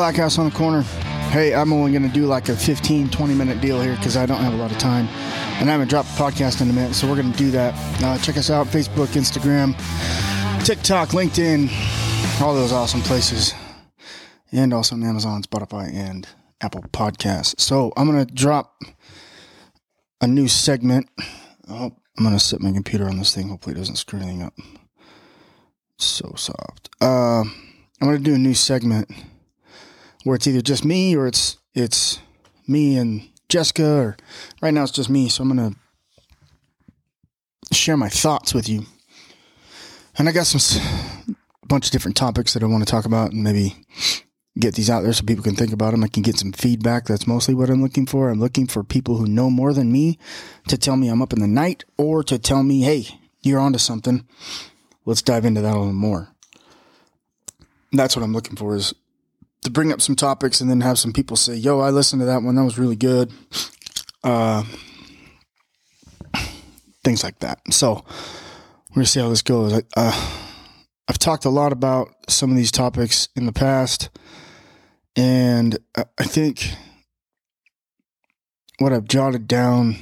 Black House on the corner. Hey, I'm only going to do like a 15, 20 minute deal here because I don't have a lot of time. And I haven't dropped the podcast in a minute, so we're going to do that. Uh, check us out Facebook, Instagram, TikTok, LinkedIn, all those awesome places. And also on Amazon, Spotify, and Apple Podcasts. So I'm going to drop a new segment. Oh, I'm going to set my computer on this thing. Hopefully, it doesn't screw anything up. So soft. Uh, I'm going to do a new segment where it's either just me or it's it's me and Jessica or right now it's just me so I'm to share my thoughts with you. And I got some bunch of different topics that I want to talk about and maybe get these out there so people can think about them. I can get some feedback. That's mostly what I'm looking for. I'm looking for people who know more than me to tell me I'm up in the night or to tell me, "Hey, you're onto something." Let's dive into that a little more. That's what I'm looking for is to bring up some topics and then have some people say, "Yo, I listened to that one. That was really good." Uh, things like that. So we're gonna see how this goes. Uh, I've talked a lot about some of these topics in the past, and I think what I've jotted down,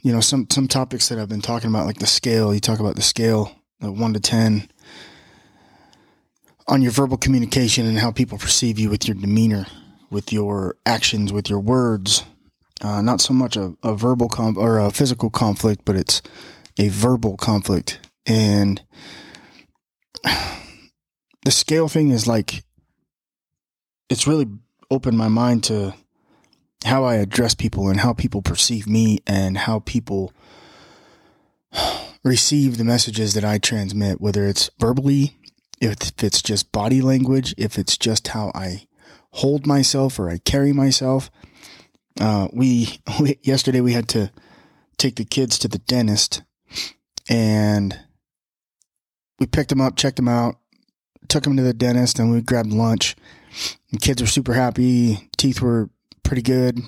you know, some some topics that I've been talking about, like the scale. You talk about the scale, the one to ten on your verbal communication and how people perceive you with your demeanor, with your actions, with your words. Uh, not so much a, a verbal com- or a physical conflict, but it's a verbal conflict. And the scale thing is like, it's really opened my mind to how I address people and how people perceive me and how people receive the messages that I transmit, whether it's verbally if it's just body language, if it's just how I hold myself or I carry myself. Uh, we, we, yesterday we had to take the kids to the dentist and we picked them up, checked them out, took them to the dentist and we grabbed lunch. The kids were super happy. Teeth were pretty good.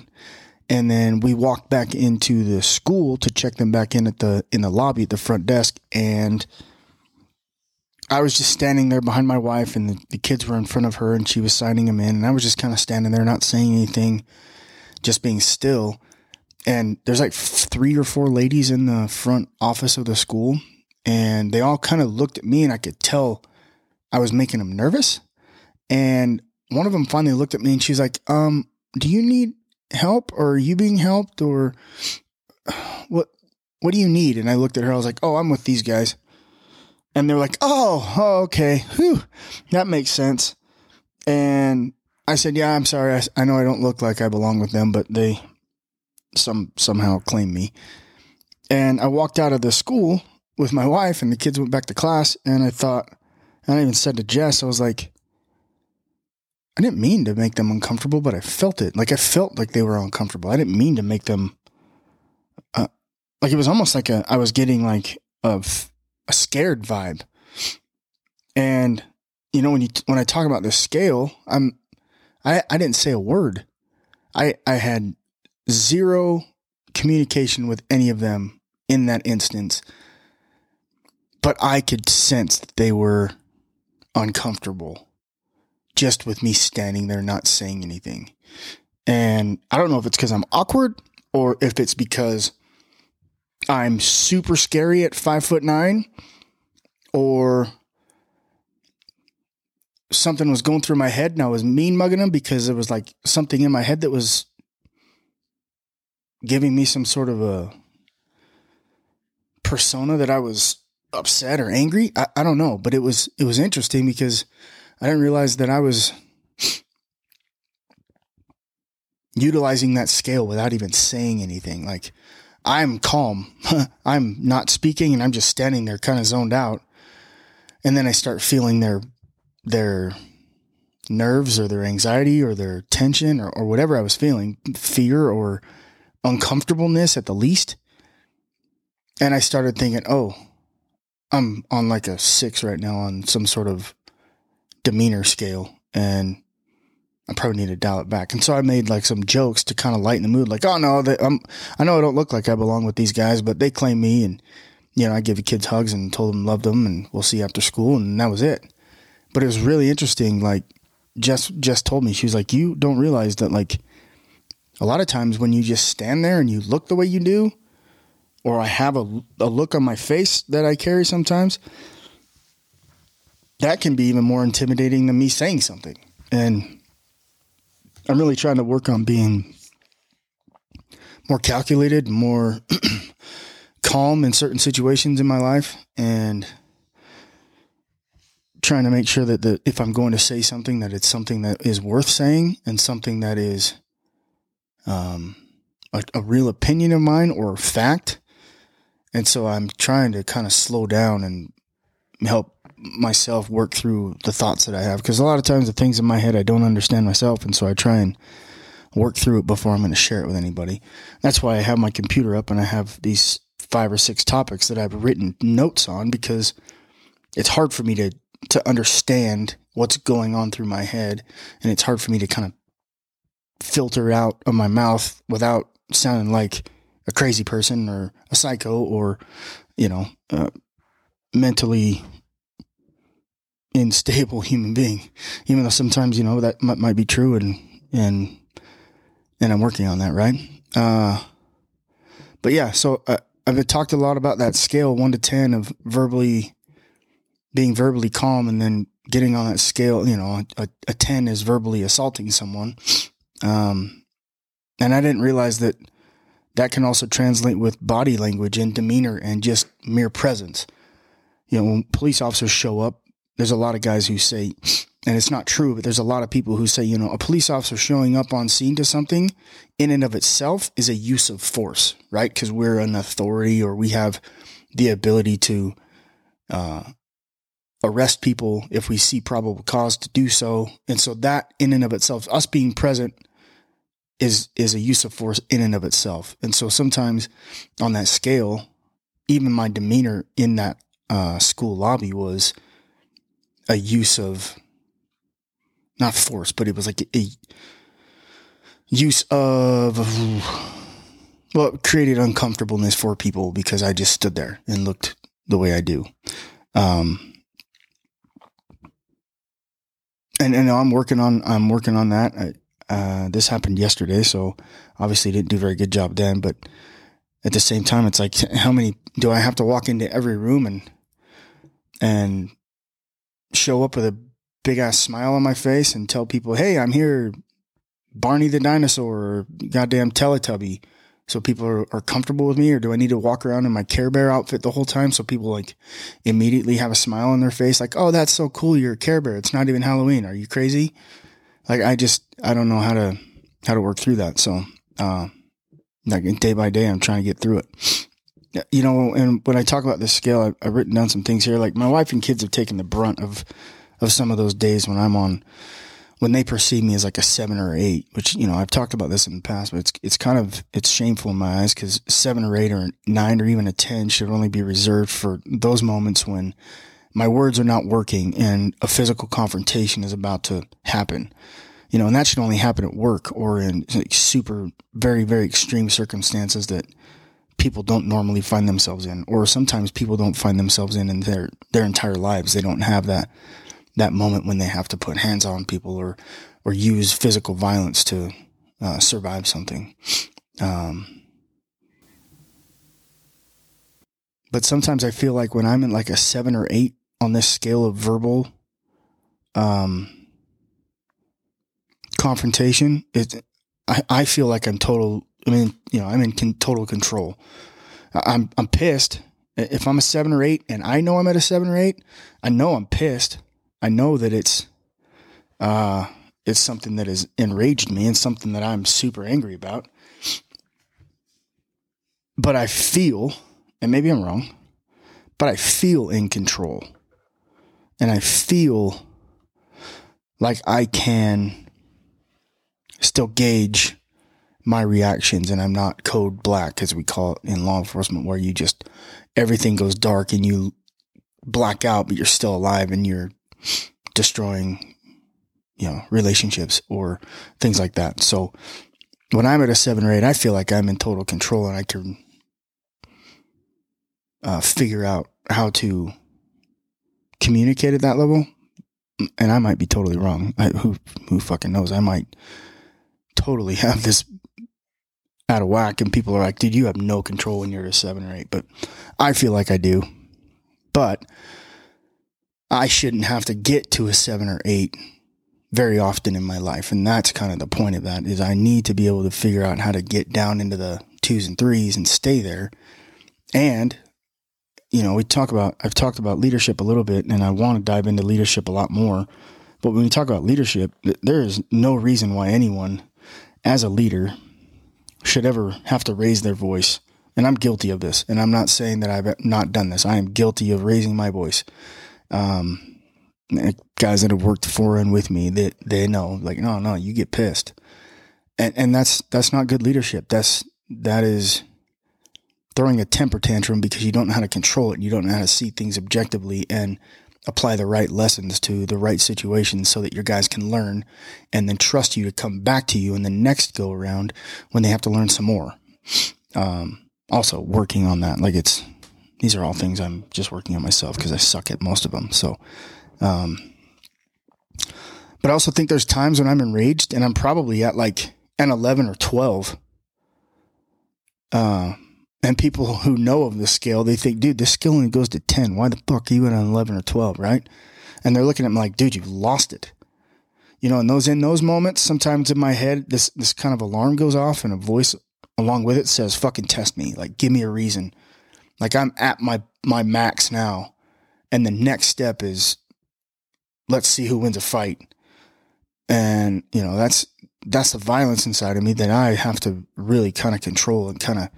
And then we walked back into the school to check them back in at the, in the lobby at the front desk and I was just standing there behind my wife, and the, the kids were in front of her, and she was signing them in. And I was just kind of standing there, not saying anything, just being still. And there's like three or four ladies in the front office of the school, and they all kind of looked at me, and I could tell I was making them nervous. And one of them finally looked at me, and she's like, "Um, do you need help, or are you being helped, or what? What do you need?" And I looked at her. I was like, "Oh, I'm with these guys." And they're like, oh, oh, okay. Whew, that makes sense. And I said, yeah, I'm sorry. I, I know I don't look like I belong with them, but they some somehow claim me. And I walked out of the school with my wife, and the kids went back to class. And I thought, and I even said to Jess, I was like, I didn't mean to make them uncomfortable, but I felt it. Like I felt like they were uncomfortable. I didn't mean to make them. Uh, like it was almost like a I was getting like a a scared vibe. And you know when you when I talk about the scale, I'm I I didn't say a word. I I had zero communication with any of them in that instance. But I could sense that they were uncomfortable just with me standing there not saying anything. And I don't know if it's because I'm awkward or if it's because I'm super scary at five foot nine, or something was going through my head and I was mean mugging him because there was like something in my head that was giving me some sort of a persona that I was upset or angry. I, I don't know, but it was it was interesting because I didn't realize that I was utilizing that scale without even saying anything. Like I'm calm. I'm not speaking and I'm just standing there kind of zoned out. And then I start feeling their their nerves or their anxiety or their tension or, or whatever I was feeling, fear or uncomfortableness at the least. And I started thinking, oh, I'm on like a six right now on some sort of demeanor scale. And I probably need to dial it back. And so I made like some jokes to kind of lighten the mood, like, oh no, they, I'm, I know I don't look like I belong with these guys, but they claim me. And, you know, I give the kids hugs and told them loved them and we'll see after school. And that was it. But it was really interesting, like Jess just told me she was like, you don't realize that like a lot of times when you just stand there and you look the way you do, or I have a, a look on my face that I carry sometimes, that can be even more intimidating than me saying something. And I'm really trying to work on being more calculated, more calm in certain situations in my life, and trying to make sure that the, if I'm going to say something, that it's something that is worth saying and something that is um, a, a real opinion of mine or fact. And so I'm trying to kind of slow down and help myself work through the thoughts that I have because a lot of times the things in my head I don't understand myself, and so I try and work through it before I'm going to share it with anybody. That's why I have my computer up and I have these five or six topics that I've written notes on because it's hard for me to to understand what's going on through my head, and it's hard for me to kind of filter out of my mouth without sounding like a crazy person or a psycho or you know uh, mentally unstable human being even though sometimes you know that might, might be true and and and i'm working on that right? Uh but yeah so uh, i've talked a lot about that scale 1 to 10 of verbally being verbally calm and then getting on that scale you know a, a 10 is verbally assaulting someone. Um and i didn't realize that that can also translate with body language and demeanor and just mere presence. You know when police officers show up there's a lot of guys who say, and it's not true, but there's a lot of people who say, you know, a police officer showing up on scene to something in and of itself is a use of force, right? Because we're an authority or we have the ability to uh, arrest people if we see probable cause to do so. And so that in and of itself, us being present is is a use of force in and of itself. And so sometimes on that scale, even my demeanor in that uh, school lobby was a use of not force, but it was like a use of well, created uncomfortableness for people because I just stood there and looked the way I do. Um, and and I'm working on I'm working on that. I, uh, this happened yesterday, so obviously didn't do a very good job then. But at the same time, it's like how many do I have to walk into every room and and show up with a big ass smile on my face and tell people, "Hey, I'm here, Barney the dinosaur, or goddamn Teletubby." So people are, are comfortable with me, or do I need to walk around in my Care Bear outfit the whole time so people like immediately have a smile on their face, like, "Oh, that's so cool! You're a Care Bear. It's not even Halloween. Are you crazy?" Like I just I don't know how to how to work through that. So uh, like day by day, I'm trying to get through it you know, and when I talk about this scale, I, I've written down some things here. Like my wife and kids have taken the brunt of of some of those days when I'm on when they perceive me as like a seven or eight, which you know I've talked about this in the past, but it's it's kind of it's shameful in my eyes because seven or eight or nine or even a ten should only be reserved for those moments when my words are not working and a physical confrontation is about to happen. You know, and that should only happen at work or in like super very very extreme circumstances that people don't normally find themselves in, or sometimes people don't find themselves in in their their entire lives. They don't have that that moment when they have to put hands on people or or use physical violence to uh, survive something. Um, but sometimes I feel like when I'm in like a seven or eight on this scale of verbal um, confrontation, it I, I feel like I'm total I mean, you know, I'm in con- total control. I'm I'm pissed. If I'm a seven or eight, and I know I'm at a seven or eight, I know I'm pissed. I know that it's uh it's something that has enraged me and something that I'm super angry about. But I feel, and maybe I'm wrong, but I feel in control. And I feel like I can still gauge my reactions and I'm not code black as we call it in law enforcement where you just everything goes dark and you black out but you're still alive and you're destroying you know relationships or things like that. So when I'm at a 7 or 8 I feel like I'm in total control and I can uh, figure out how to communicate at that level. and I might be totally wrong. I, who who fucking knows? I might totally have this out of whack, and people are like, "Dude, you have no control when you're a seven or eight. But I feel like I do. But I shouldn't have to get to a seven or eight very often in my life, and that's kind of the point of that. Is I need to be able to figure out how to get down into the twos and threes and stay there, and you know, we talk about, I've talked about leadership a little bit and I want to dive into leadership a lot more. But when we talk about leadership, there is no reason why anyone as a leader should ever have to raise their voice. And I'm guilty of this. And I'm not saying that I've not done this. I am guilty of raising my voice. Um, guys that have worked for and with me, that they, they know, like, no, no, you get pissed. And, and that's, that's not good leadership. That's, that is, throwing a temper tantrum because you don't know how to control it. You don't know how to see things objectively and apply the right lessons to the right situations so that your guys can learn and then trust you to come back to you in the next go around when they have to learn some more. Um, also working on that. Like it's, these are all things I'm just working on myself because I suck at most of them. So, um, but I also think there's times when I'm enraged and I'm probably at like an 11 or 12. Uh, and people who know of the scale, they think, dude, this scale only goes to 10. Why the fuck are you at an 11 or 12, right? And they're looking at me like, dude, you've lost it. You know, in those, in those moments, sometimes in my head, this, this kind of alarm goes off and a voice along with it says, fucking test me. Like, give me a reason. Like I'm at my, my max now. And the next step is let's see who wins a fight. And, you know, that's, that's the violence inside of me that I have to really kind of control and kind of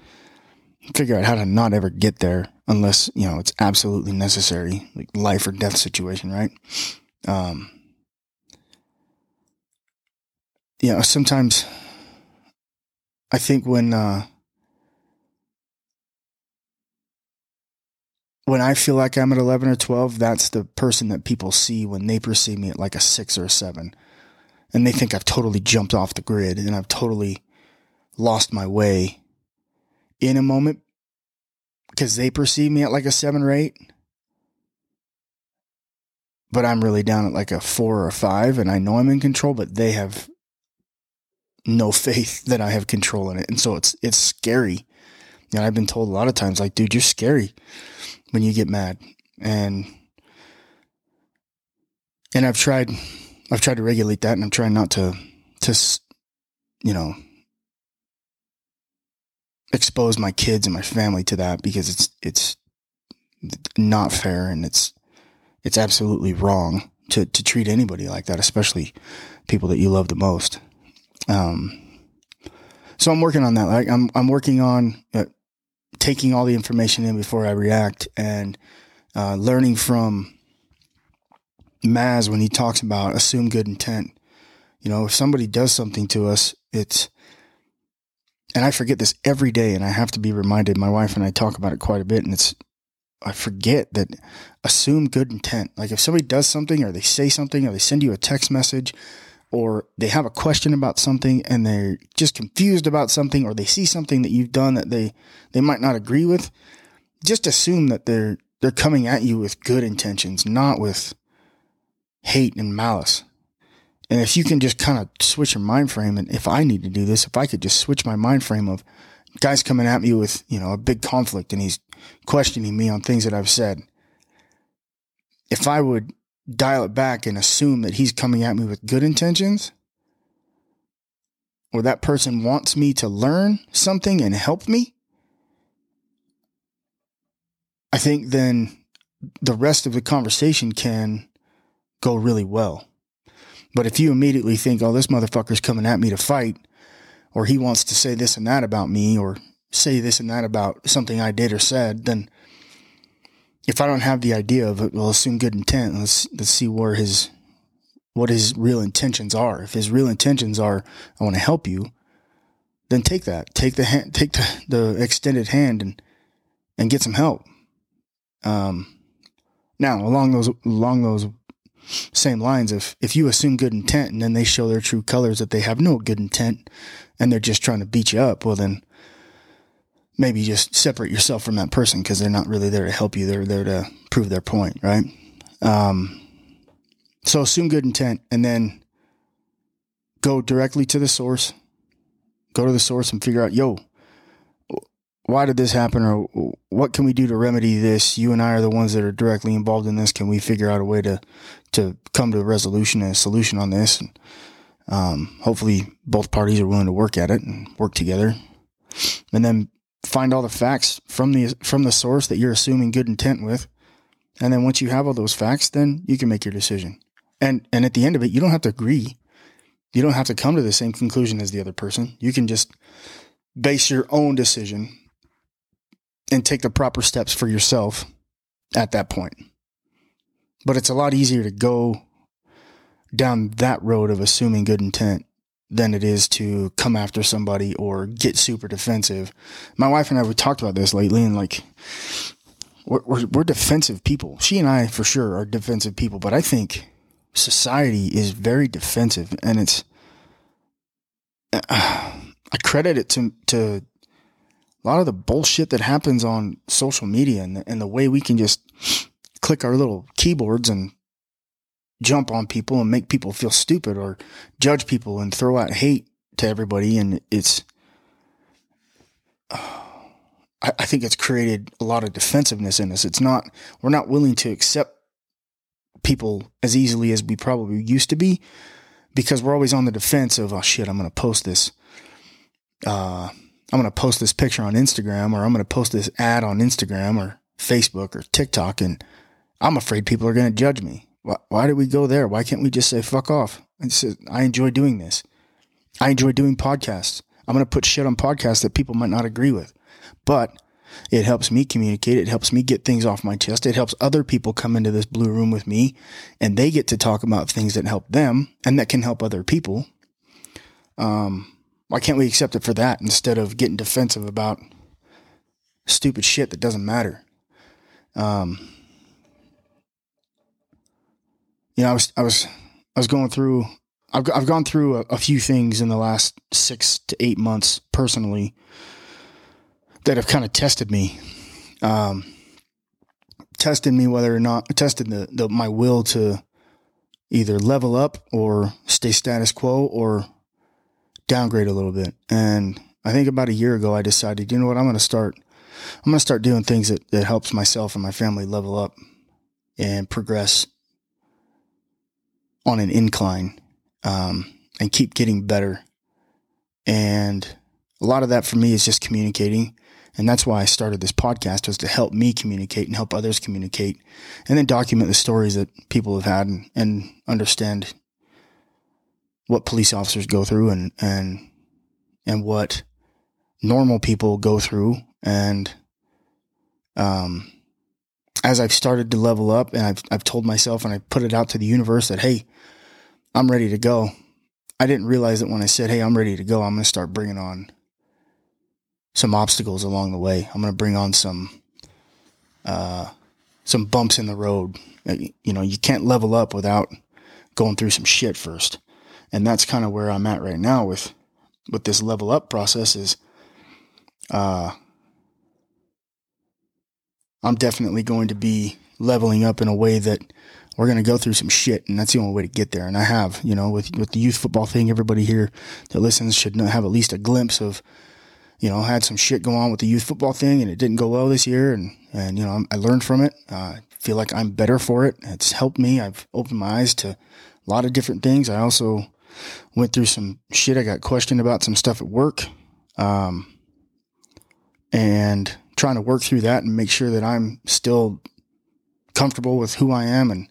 figure out how to not ever get there unless, you know, it's absolutely necessary, like life or death situation, right? Um, you know, sometimes I think when, uh, when I feel like I'm at 11 or 12, that's the person that people see when they perceive me at like a six or a seven. And they think I've totally jumped off the grid and I've totally lost my way in a moment because they perceive me at like a seven or eight. But I'm really down at like a four or a five, and I know I'm in control, but they have no faith that I have control in it. And so it's it's scary. And I've been told a lot of times, like, dude, you're scary when you get mad. And and I've tried I've tried to regulate that and I'm trying not to to you know expose my kids and my family to that because it's it's not fair and it's it's absolutely wrong to to treat anybody like that, especially people that you love the most. Um, so I'm working on that. Like I'm I'm working on uh, taking all the information in before I react and uh, learning from Maz when he talks about assume good intent. You know, if somebody does something to us, it's and I forget this every day, and I have to be reminded. My wife and I talk about it quite a bit, and it's I forget that assume good intent. Like if somebody does something, or they say something, or they send you a text message, or they have a question about something, and they're just confused about something, or they see something that you've done that they they might not agree with, just assume that they're they're coming at you with good intentions, not with hate and malice. And if you can just kind of switch your mind frame, and if I need to do this, if I could just switch my mind frame of guys coming at me with, you know, a big conflict and he's questioning me on things that I've said. If I would dial it back and assume that he's coming at me with good intentions, or that person wants me to learn something and help me, I think then the rest of the conversation can go really well. But if you immediately think, oh, this motherfucker's coming at me to fight, or he wants to say this and that about me, or say this and that about something I did or said, then if I don't have the idea of it, we'll assume good intent. Let's let's see where his what his real intentions are. If his real intentions are, I want to help you, then take that. Take the hand, take the, the extended hand and and get some help. Um, now along those along those same lines. If if you assume good intent and then they show their true colors that they have no good intent and they're just trying to beat you up well then maybe just separate yourself from that person because they're not really there to help you. They're there to prove their point right? Um, so assume good intent and then go directly to the source. Go to the source and figure out, yo, why did this happen or what can we do to remedy this? You and I are the ones that are directly involved in this. Can we figure out a way to, to come to a resolution and a solution on this? And, um, hopefully both parties are willing to work at it and work together and then find all the facts from the, from the source that you're assuming good intent with. And then once you have all those facts, then you can make your decision. And, and at the end of it, you don't have to agree. You don't have to come to the same conclusion as the other person. You can just base your own decision and take the proper steps for yourself at that point. But it's a lot easier to go down that road of assuming good intent than it is to come after somebody or get super defensive. My wife and I we talked about this lately, and like we're, we're, we're defensive people. She and I for sure are defensive people, but I think society is very defensive, and it's uh, I credit it to to a lot of the bullshit that happens on social media and the, and the way we can just click our little keyboards and jump on people and make people feel stupid or judge people and throw out hate to everybody. And it's, uh, I, I think it's created a lot of defensiveness in us. It's not, we're not willing to accept people as easily as we probably used to be because we're always on the defense of, oh shit, I'm going to post this. Uh, I'm going to post this picture on Instagram or I'm going to post this ad on Instagram or Facebook or TikTok and I'm afraid people are going to judge me. Why, why did we go there? Why can't we just say fuck off? And say, I enjoy doing this. I enjoy doing podcasts. I'm going to put shit on podcasts that people might not agree with, but it helps me communicate. It helps me get things off my chest. It helps other people come into this blue room with me and they get to talk about things that help them and that can help other people. Um, why can't we accept it for that instead of getting defensive about stupid shit that doesn't matter? Um, you know, I was, I was, I was going through, I've, I've gone through a, a few things in the last six to eight months personally that have kind of tested me, um, tested me whether or not tested the, the my will to either level up or stay status quo or downgrade a little bit. And I think about a year ago, I decided, you know what, I'm going to start, I'm going to start doing things that, that helps myself and my family level up and progress on an incline, um, and keep getting better. And a lot of that for me is just communicating. And that's why I started this podcast was to help me communicate and help others communicate and then document the stories that people have had and, and understand what police officers go through and and and what normal people go through. And um as I've started to level up and I've I've told myself and I put it out to the universe that hey I'm ready to go. I didn't realize that when I said hey I'm ready to go. I'm going to start bringing on some obstacles along the way. I'm going to bring on some uh some bumps in the road. You know you can't level up without going through some shit first and that's kind of where I'm at right now with with this level up process is uh I'm definitely going to be leveling up in a way that we're going to go through some shit and that's the only way to get there. And I have you know with with the youth football thing everybody here that listens should have at least a glimpse of you know I had some shit go on with the youth football thing and it didn't go well this year and and you know I learned from it. Uh, I feel like I'm better for it. It's helped me. I've opened my eyes to a lot of different things. I also went through some shit. I got questioned about some stuff at work. Um, and trying to work through that and make sure that I'm still comfortable with who I am and,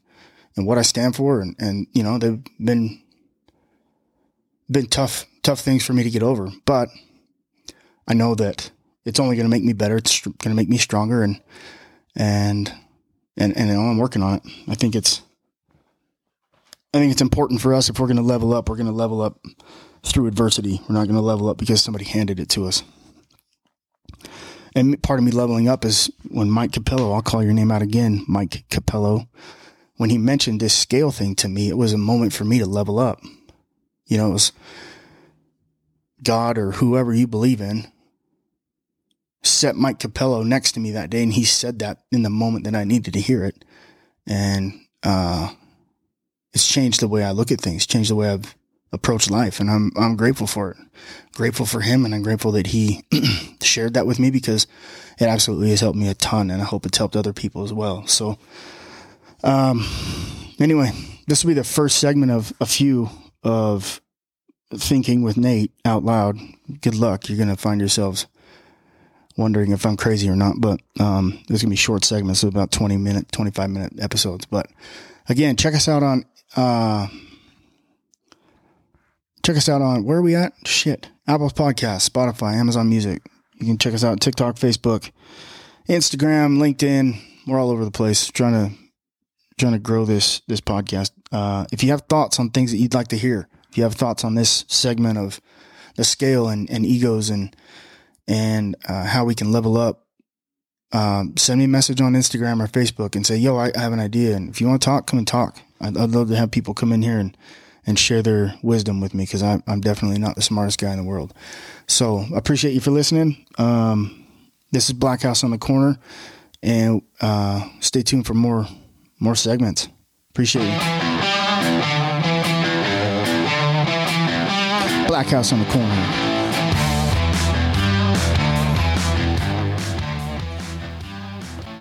and what I stand for. And, and, you know, they've been, been tough, tough things for me to get over, but I know that it's only going to make me better. It's going to make me stronger and, and, and, and I'm working on it. I think it's, I think it's important for us if we're going to level up, we're going to level up through adversity. We're not going to level up because somebody handed it to us. And part of me leveling up is when Mike Capello, I'll call your name out again, Mike Capello, when he mentioned this scale thing to me, it was a moment for me to level up. You know, it was God or whoever you believe in set Mike Capello next to me that day, and he said that in the moment that I needed to hear it. And uh, it's changed the way I look at things, changed the way I've approached life, and I'm I'm grateful for it. Grateful for him, and I'm grateful that he shared that with me because it absolutely has helped me a ton, and I hope it's helped other people as well. So, um, anyway, this will be the first segment of a few of thinking with Nate out loud. Good luck. You're gonna find yourselves wondering if I'm crazy or not, but um, there's gonna be short segments of about 20 minute, 25 minute episodes. But again, check us out on uh, check us out on where are we at? Shit, Apple's podcast, Spotify, Amazon Music. You can check us out TikTok, Facebook, Instagram, LinkedIn. We're all over the place trying to trying to grow this this podcast. Uh, if you have thoughts on things that you'd like to hear, if you have thoughts on this segment of the scale and, and egos and and uh, how we can level up, um, send me a message on Instagram or Facebook and say, "Yo, I, I have an idea." And if you want to talk, come and talk. I'd, I'd love to have people come in here and and share their wisdom with me because I'm, I'm definitely not the smartest guy in the world. So I appreciate you for listening. Um, this is Black House on the Corner, and uh, stay tuned for more more segments. Appreciate you. Black House on the Corner.